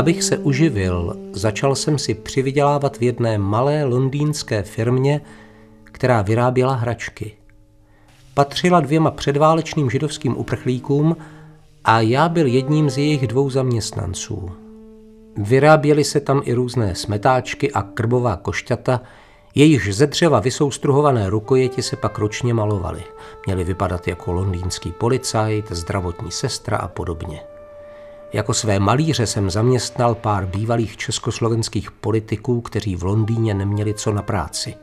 Abych se uživil, začal jsem si přivydělávat v jedné malé londýnské firmě, která vyráběla hračky. Patřila dvěma předválečným židovským uprchlíkům a já byl jedním z jejich dvou zaměstnanců. Vyráběly se tam i různé smetáčky a krbová košťata, jejichž ze dřeva vysoustruhované rukojeti se pak ročně malovaly. Měly vypadat jako londýnský policajt, zdravotní sestra a podobně. Jako své malíře jsem zaměstnal pár bývalých československých politiků, kteří v Londýně neměli co na práci.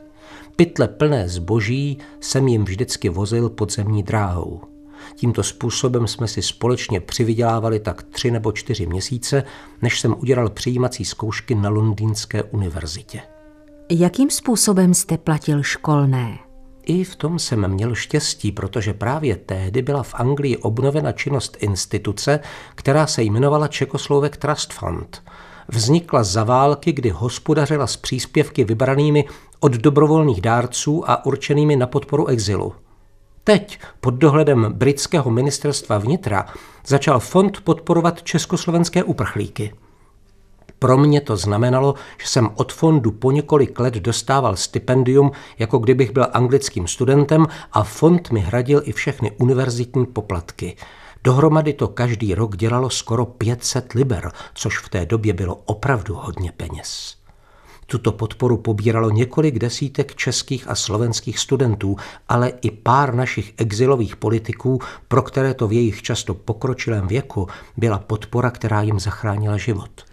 Pytle plné zboží jsem jim vždycky vozil podzemní dráhou. Tímto způsobem jsme si společně přivydělávali tak tři nebo čtyři měsíce, než jsem udělal přijímací zkoušky na Londýnské univerzitě. Jakým způsobem jste platil školné? I v tom jsem měl štěstí, protože právě tehdy byla v Anglii obnovena činnost instituce, která se jmenovala Čekoslovek Trust Fund. Vznikla za války, kdy hospodařila s příspěvky vybranými od dobrovolných dárců a určenými na podporu exilu. Teď, pod dohledem britského ministerstva vnitra, začal fond podporovat československé uprchlíky. Pro mě to znamenalo, že jsem od fondu po několik let dostával stipendium, jako kdybych byl anglickým studentem a fond mi hradil i všechny univerzitní poplatky. Dohromady to každý rok dělalo skoro 500 liber, což v té době bylo opravdu hodně peněz. Tuto podporu pobíralo několik desítek českých a slovenských studentů, ale i pár našich exilových politiků, pro které to v jejich často pokročilém věku byla podpora, která jim zachránila život.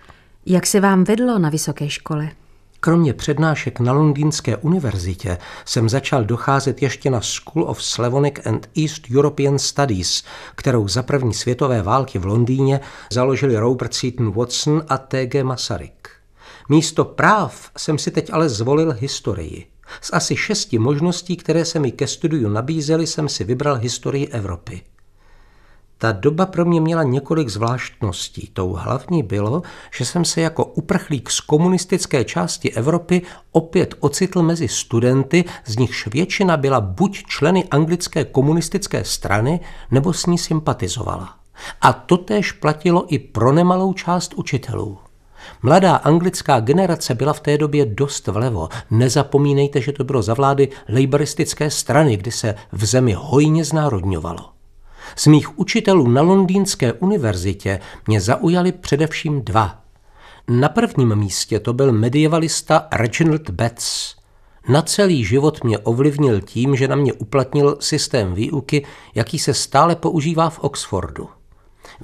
Jak se vám vedlo na vysoké škole? Kromě přednášek na Londýnské univerzitě jsem začal docházet ještě na School of Slavonic and East European Studies, kterou za první světové války v Londýně založili Robert Seaton Watson a T.G. Masaryk. Místo práv jsem si teď ale zvolil historii. Z asi šesti možností, které se mi ke studiu nabízely, jsem si vybral historii Evropy. Ta doba pro mě měla několik zvláštností. Tou hlavní bylo, že jsem se jako uprchlík z komunistické části Evropy opět ocitl mezi studenty, z nichž většina byla buď členy anglické komunistické strany, nebo s ní sympatizovala. A totéž platilo i pro nemalou část učitelů. Mladá anglická generace byla v té době dost vlevo. Nezapomínejte, že to bylo za vlády laboristické strany, kdy se v zemi hojně znárodňovalo. Z mých učitelů na Londýnské univerzitě mě zaujali především dva. Na prvním místě to byl medievalista Reginald Betts. Na celý život mě ovlivnil tím, že na mě uplatnil systém výuky, jaký se stále používá v Oxfordu.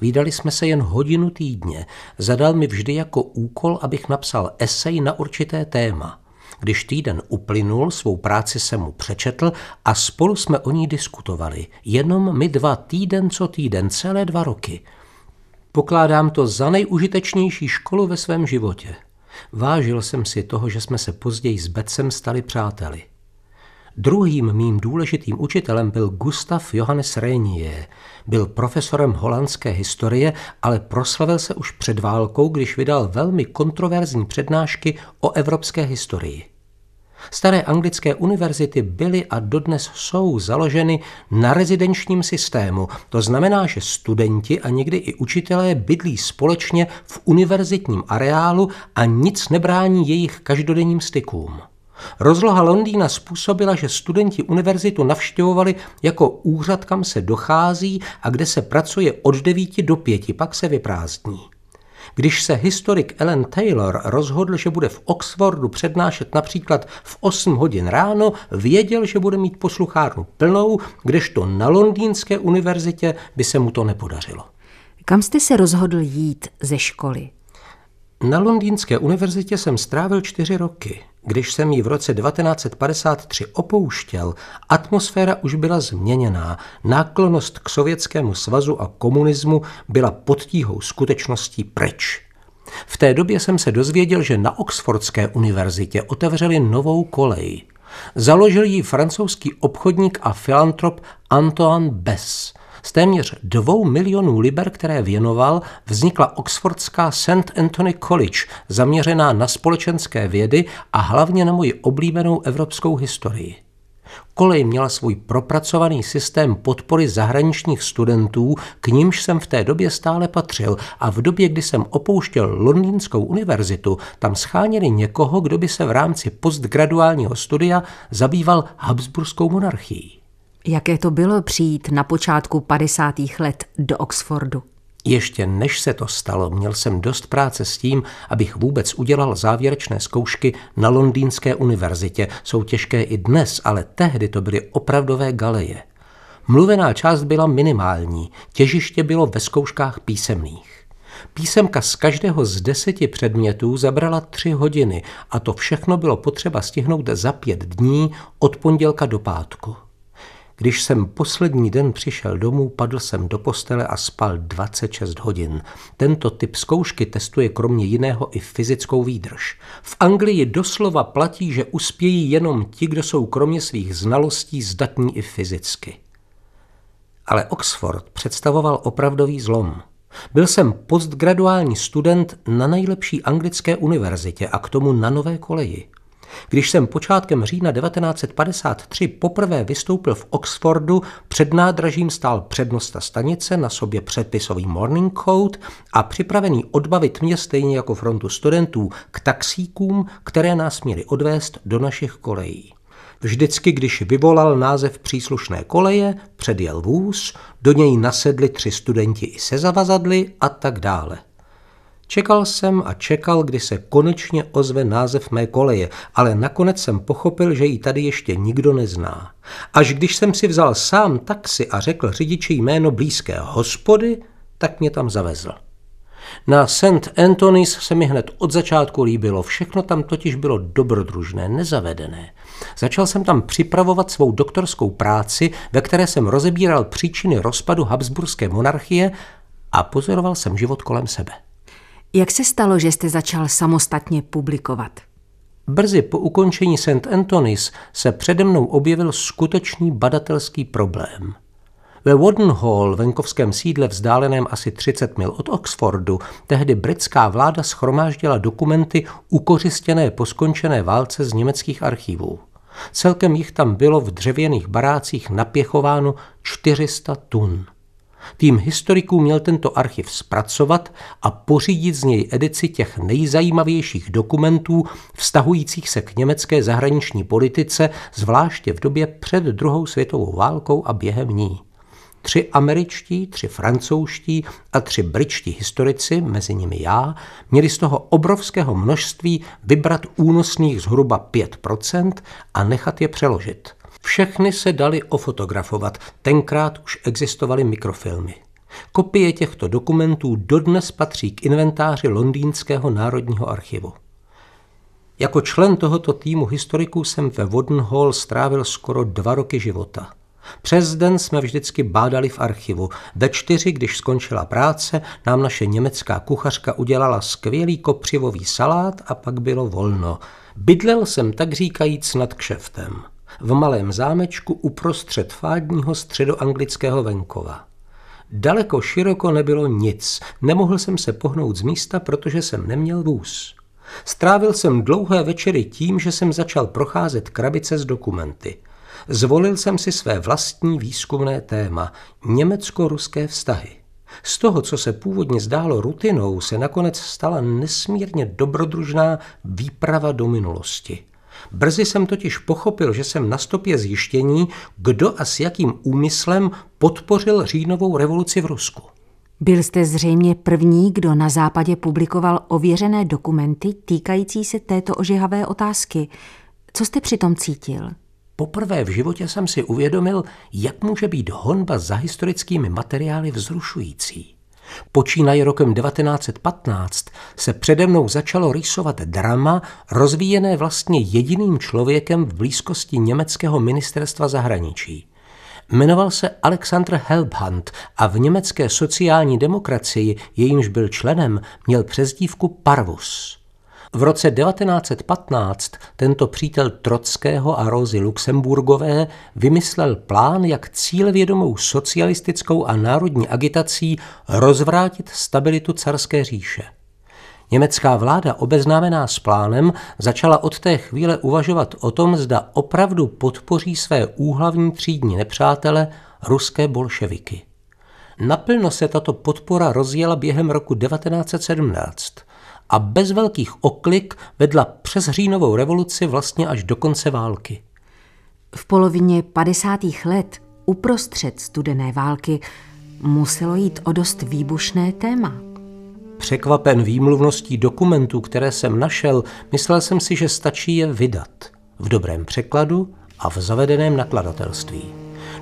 Výdali jsme se jen hodinu týdně. Zadal mi vždy jako úkol, abych napsal esej na určité téma. Když týden uplynul, svou práci jsem mu přečetl a spolu jsme o ní diskutovali. Jenom my dva týden co týden, celé dva roky. Pokládám to za nejužitečnější školu ve svém životě. Vážil jsem si toho, že jsme se později s Becem stali přáteli. Druhým mým důležitým učitelem byl Gustav Johannes Renier. Byl profesorem holandské historie, ale proslavil se už před válkou, když vydal velmi kontroverzní přednášky o evropské historii. Staré anglické univerzity byly a dodnes jsou založeny na rezidenčním systému. To znamená, že studenti a někdy i učitelé bydlí společně v univerzitním areálu a nic nebrání jejich každodenním stykům. Rozloha Londýna způsobila, že studenti univerzitu navštěvovali jako úřad, kam se dochází a kde se pracuje od 9 do 5, pak se vyprázdní. Když se historik Ellen Taylor rozhodl, že bude v Oxfordu přednášet například v 8 hodin ráno, věděl, že bude mít posluchárnu plnou, kdežto na Londýnské univerzitě by se mu to nepodařilo. Kam jste se rozhodl jít ze školy? Na Londýnské univerzitě jsem strávil čtyři roky. Když jsem ji v roce 1953 opouštěl, atmosféra už byla změněná, náklonost k Sovětskému svazu a komunismu byla pod tíhou skutečností pryč. V té době jsem se dozvěděl, že na Oxfordské univerzitě otevřeli novou kolej. Založil ji francouzský obchodník a filantrop Antoine Bess – z téměř dvou milionů liber, které věnoval, vznikla Oxfordská St. Anthony College, zaměřená na společenské vědy a hlavně na moji oblíbenou evropskou historii. Kolej měla svůj propracovaný systém podpory zahraničních studentů, k nímž jsem v té době stále patřil a v době, kdy jsem opouštěl Londýnskou univerzitu, tam scháněli někoho, kdo by se v rámci postgraduálního studia zabýval Habsburskou monarchií. Jaké to bylo přijít na počátku 50. let do Oxfordu? Ještě než se to stalo, měl jsem dost práce s tím, abych vůbec udělal závěrečné zkoušky na Londýnské univerzitě. Jsou těžké i dnes, ale tehdy to byly opravdové galeje. Mluvená část byla minimální, těžiště bylo ve zkouškách písemných. Písemka z každého z deseti předmětů zabrala tři hodiny a to všechno bylo potřeba stihnout za pět dní od pondělka do pátku. Když jsem poslední den přišel domů, padl jsem do postele a spal 26 hodin. Tento typ zkoušky testuje kromě jiného i fyzickou výdrž. V Anglii doslova platí, že uspějí jenom ti, kdo jsou kromě svých znalostí zdatní i fyzicky. Ale Oxford představoval opravdový zlom. Byl jsem postgraduální student na nejlepší anglické univerzitě a k tomu na nové koleji. Když jsem počátkem října 1953 poprvé vystoupil v Oxfordu, před nádražím stál přednosta stanice na sobě předpisový morning coat a připravený odbavit mě stejně jako frontu studentů k taxíkům, které nás měly odvést do našich kolejí. Vždycky, když vyvolal název příslušné koleje, předjel vůz, do něj nasedli tři studenti i se zavazadly a tak dále. Čekal jsem a čekal, kdy se konečně ozve název mé koleje, ale nakonec jsem pochopil, že ji tady ještě nikdo nezná. Až když jsem si vzal sám taxi a řekl řidiči jméno blízké hospody, tak mě tam zavezl. Na St. Anthony's se mi hned od začátku líbilo, všechno tam totiž bylo dobrodružné, nezavedené. Začal jsem tam připravovat svou doktorskou práci, ve které jsem rozebíral příčiny rozpadu Habsburské monarchie a pozoroval jsem život kolem sebe. Jak se stalo, že jste začal samostatně publikovat? Brzy po ukončení St. Anthony's se přede mnou objevil skutečný badatelský problém. Ve Warden Hall, venkovském sídle vzdáleném asi 30 mil od Oxfordu, tehdy britská vláda schromáždila dokumenty ukořistěné po skončené válce z německých archivů. Celkem jich tam bylo v dřevěných barácích napěchováno 400 tun. Tým historiků měl tento archiv zpracovat a pořídit z něj edici těch nejzajímavějších dokumentů vztahujících se k německé zahraniční politice, zvláště v době před druhou světovou válkou a během ní. Tři američtí, tři francouzští a tři britští historici, mezi nimi já, měli z toho obrovského množství vybrat únosných zhruba 5% a nechat je přeložit – všechny se dali ofotografovat, tenkrát už existovaly mikrofilmy. Kopie těchto dokumentů dodnes patří k inventáři Londýnského národního archivu. Jako člen tohoto týmu historiků jsem ve Wooden Hall strávil skoro dva roky života. Přes den jsme vždycky bádali v archivu. Ve čtyři, když skončila práce, nám naše německá kuchařka udělala skvělý kopřivový salát a pak bylo volno. Bydlel jsem tak říkajíc nad kšeftem v malém zámečku uprostřed fádního středoanglického venkova. Daleko široko nebylo nic, nemohl jsem se pohnout z místa, protože jsem neměl vůz. Strávil jsem dlouhé večery tím, že jsem začal procházet krabice s dokumenty. Zvolil jsem si své vlastní výzkumné téma – německo-ruské vztahy. Z toho, co se původně zdálo rutinou, se nakonec stala nesmírně dobrodružná výprava do minulosti – Brzy jsem totiž pochopil, že jsem na stopě zjištění, kdo a s jakým úmyslem podpořil říjnovou revoluci v Rusku. Byl jste zřejmě první, kdo na západě publikoval ověřené dokumenty týkající se této ožehavé otázky. Co jste přitom cítil? Poprvé v životě jsem si uvědomil, jak může být honba za historickými materiály vzrušující. Počínaje rokem 1915 se přede mnou začalo rýsovat drama, rozvíjené vlastně jediným člověkem v blízkosti německého ministerstva zahraničí. Jmenoval se Alexander Helbhand a v německé sociální demokracii, jejímž byl členem, měl přezdívku Parvus. V roce 1915 tento přítel Trockého a Rózy Luxemburgové vymyslel plán, jak cílevědomou socialistickou a národní agitací rozvrátit stabilitu carské říše. Německá vláda, obeznámená s plánem, začala od té chvíle uvažovat o tom, zda opravdu podpoří své úhlavní třídní nepřátele, ruské bolševiky. Naplno se tato podpora rozjela během roku 1917 a bez velkých oklik vedla přes říjnovou revoluci vlastně až do konce války. V polovině 50. let, uprostřed studené války, muselo jít o dost výbušné téma. Překvapen výmluvností dokumentů, které jsem našel, myslel jsem si, že stačí je vydat. V dobrém překladu a v zavedeném nakladatelství.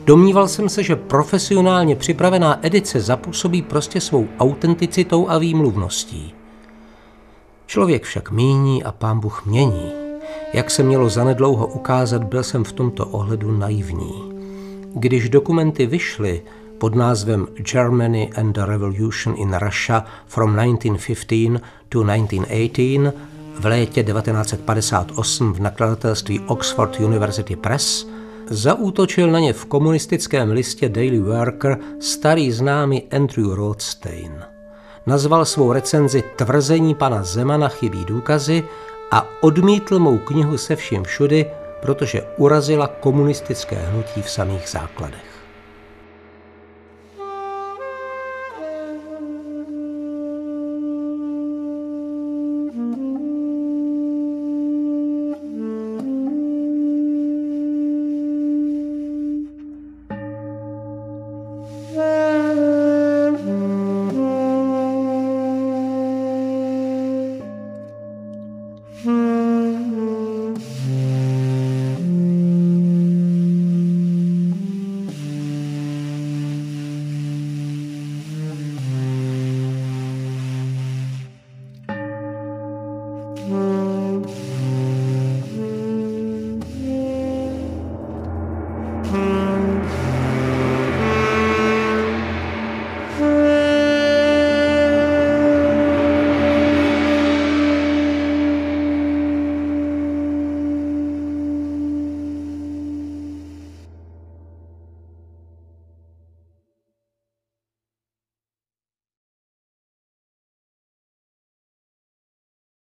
Domníval jsem se, že profesionálně připravená edice zapůsobí prostě svou autenticitou a výmluvností. Člověk však míní a pán Bůh mění. Jak se mělo zanedlouho ukázat, byl jsem v tomto ohledu naivní. Když dokumenty vyšly pod názvem Germany and the Revolution in Russia from 1915 to 1918 v létě 1958 v nakladatelství Oxford University Press, zaútočil na ně v komunistickém listě Daily Worker starý známý Andrew Rothstein. Nazval svou recenzi Tvrzení pana Zemana chybí důkazy a odmítl mou knihu se vším všudy, protože urazila komunistické hnutí v samých základech.